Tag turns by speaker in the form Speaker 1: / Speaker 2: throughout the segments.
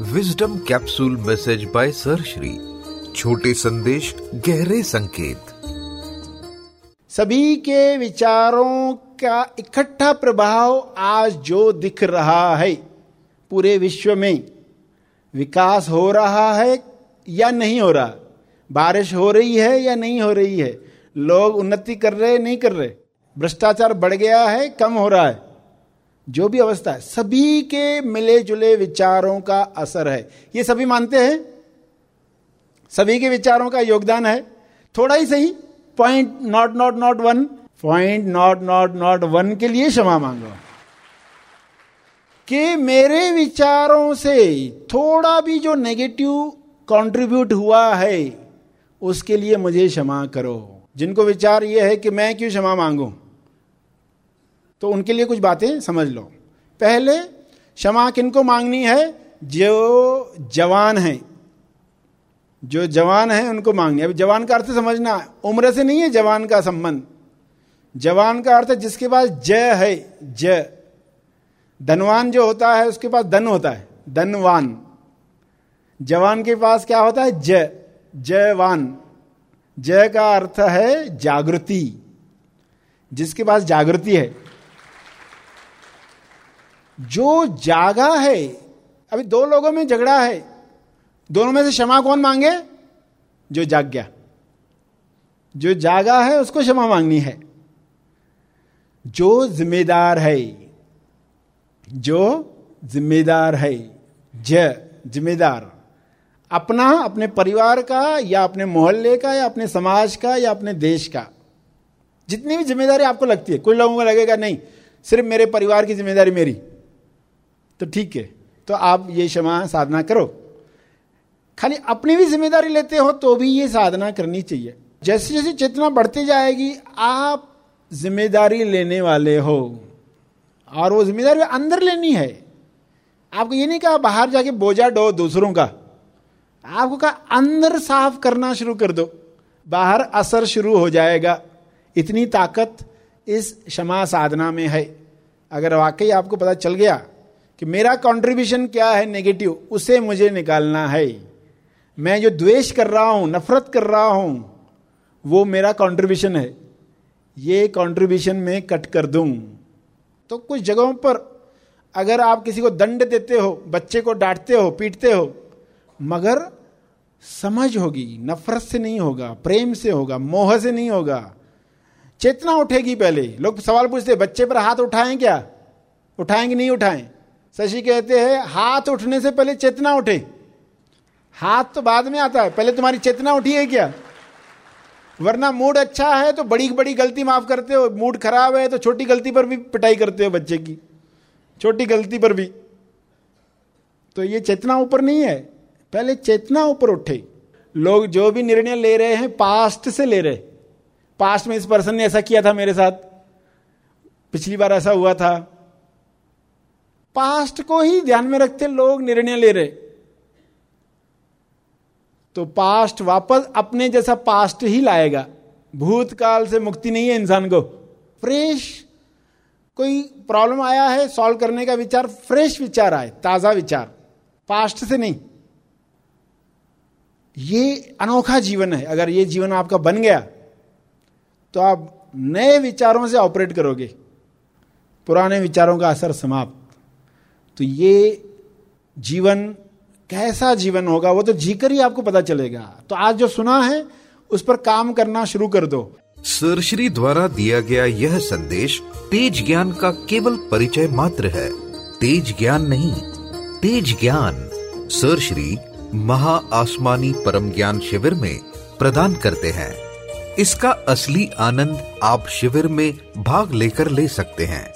Speaker 1: Wisdom capsule message by sir Shri छोटे संदेश गहरे संकेत
Speaker 2: सभी के विचारों का इकट्ठा प्रभाव आज जो दिख रहा है, पूरे विश्व में विकास हो रहा है या नहीं हो रहा? बारिश हो रही है या नहीं हो रही है? लोग उन्नति कर रहे, नहीं कर रहे? भ्रष्टाचार बढ़ गया है, कम हो रहा है। जो भी अवस्था है, सभी के मिले जुले विचारों का असर है। ये सभी मानते हैं? सभी के विचारों का योगदान है? थोड़ा ही सही point nought nought nought one point nought nought nought one के लिए क्षमा मांगो। कि मेरे विचारों से थोड़ा भी जो नेगेटिव कंट्रीब्यूट हुआ है, उसके लिए मुझे क्षमा करो। जिनको विचार यह है कि मैं क्यों क्षमा मांगू? तो उनके लिए कुछ बातें समझ लो। पहले, क्षमा किनको मांगनी है? जो जवान है। जो जवान है, उनको मांगनी है। अब जवान का अर्थ समझना, उम्र से नहीं है जवान का संबंध। जवान का अर्थ जिसके पास ज है ज धनवान जो होता है, उसके पास धन होता है, धनवान। जवान के पास क्या होता है? ज जवान जय का अर्थ है जागृति। जिसके पास जागृति है। जो जागा है, अभी दो लोगों में झगड़ा है, दोनों में से क्षमा कौन मांगे? जो जाग गया जो जागा है, उसको क्षमा मांगनी है। जो जिम्मेदार है, जो जिम्मेदार है ज जिम्मेदार। अपना, अपने परिवार का, या अपने मोहल्ले का, या अपने समाज का, या अपने देश का। जितनी भी ज़िम्मेदारी आपको लगती है, कुछ लोगों को लगेगा, नहीं, सिर्फ़ मेरे परिवार की ज़िम्मेदारी मेरी। तो ठीक है। तो आप ये क्षमा साधना करो। खाली अपनी भी ज़िम्मेदारी लेते हो तो भी ये साधना करनी चाहिए। जैसे जैसे चेतना बढ़ती जाएगी, आप ज़िम्मेदारी लेने वाले हो और वो ज़िम्मेदारी अंदर लेनी है। आपको ये नहीं कहा बाहर जाके बोझा डो दूसरों का। आपको कहा अंदर साफ़ करना शुरू कर दो। बाहर असर शुरू हो जाएगा। इतनी ताकत इस क्षमा साधना में है। अगर वाकई आपको पता चल गया कि मेरा कंट्रीब्यूशन क्या है नेगेटिव उसे मुझे निकालना है। मैं जो द्वेष कर रहा हूँ, नफरत कर रहा हूँ, वो मेरा कंट्रीब्यूशन है। ये कंट्रीब्यूशन में कट कर दूँ। तो कुछ जगहों पर अगर आप किसी को दंड देते हो, बच्चे को डांटते हो, पीटते हो, मगर समझ होगी, नफरत से नहीं होगा, प्रेम से होगा, मोह से नहीं होगा। चेतना उठेगी पहले। लोग सवाल पूछते बच्चे पर हाथ उठाएँ क्या? उठाएँगे नहीं उठाएँ। शशि कहते हैं, हाथ उठने से पहले चेतना उठे। हाथ तो बाद में आता है, पहले तुम्हारी चेतना उठी है क्या? वरना मूड अच्छा है तो बड़ी बड़ी गलती माफ़ करते हो, मूड खराब है तो छोटी गलती पर भी पिटाई करते हो बच्चे की। छोटी गलती पर भी। तो ये चेतना ऊपर नहीं है, पहले चेतना ऊपर उठे। लोग जो भी निर्णय ले रहे हैं, पास्ट से ले रहे। पास्ट में इस पर्सन ने ऐसा किया था मेरे साथ। पिछली बार ऐसा हुआ था। पास्ट को ही ध्यान में रखते लोग निर्णय ले रहे। तो पास्ट वापस अपने जैसा पास्ट ही लाएगा। भूतकाल से मुक्ति नहीं है इंसान को। फ्रेश कोई प्रॉब्लम आया है, सॉल्व करने का विचार, फ्रेश विचार आए, ताज़ा विचार। पास्ट से नहीं। ये अनोखा जीवन है। अगर ये जीवन आपका बन गया तो आप नए विचारों से ऑपरेट करोगे। पुराने विचारों का असर समाप्त। तो ये जीवन, कैसा जीवन होगा, वो तो जीकर ही आपको पता चलेगा। तो आज जो सुना है, उस पर काम करना शुरू कर दो।
Speaker 1: सरश्री द्वारा दिया गया यह संदेश तेज ज्ञान का केवल परिचय मात्र है। तेज ज्ञान नहीं, तेज ज्ञान सर श्री महा आसमानी परम ज्ञान शिविर में प्रदान करते हैं। इसका असली आनंद आप शिविर में भाग लेकर ले सकते हैं।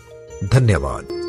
Speaker 1: धन्यवाद।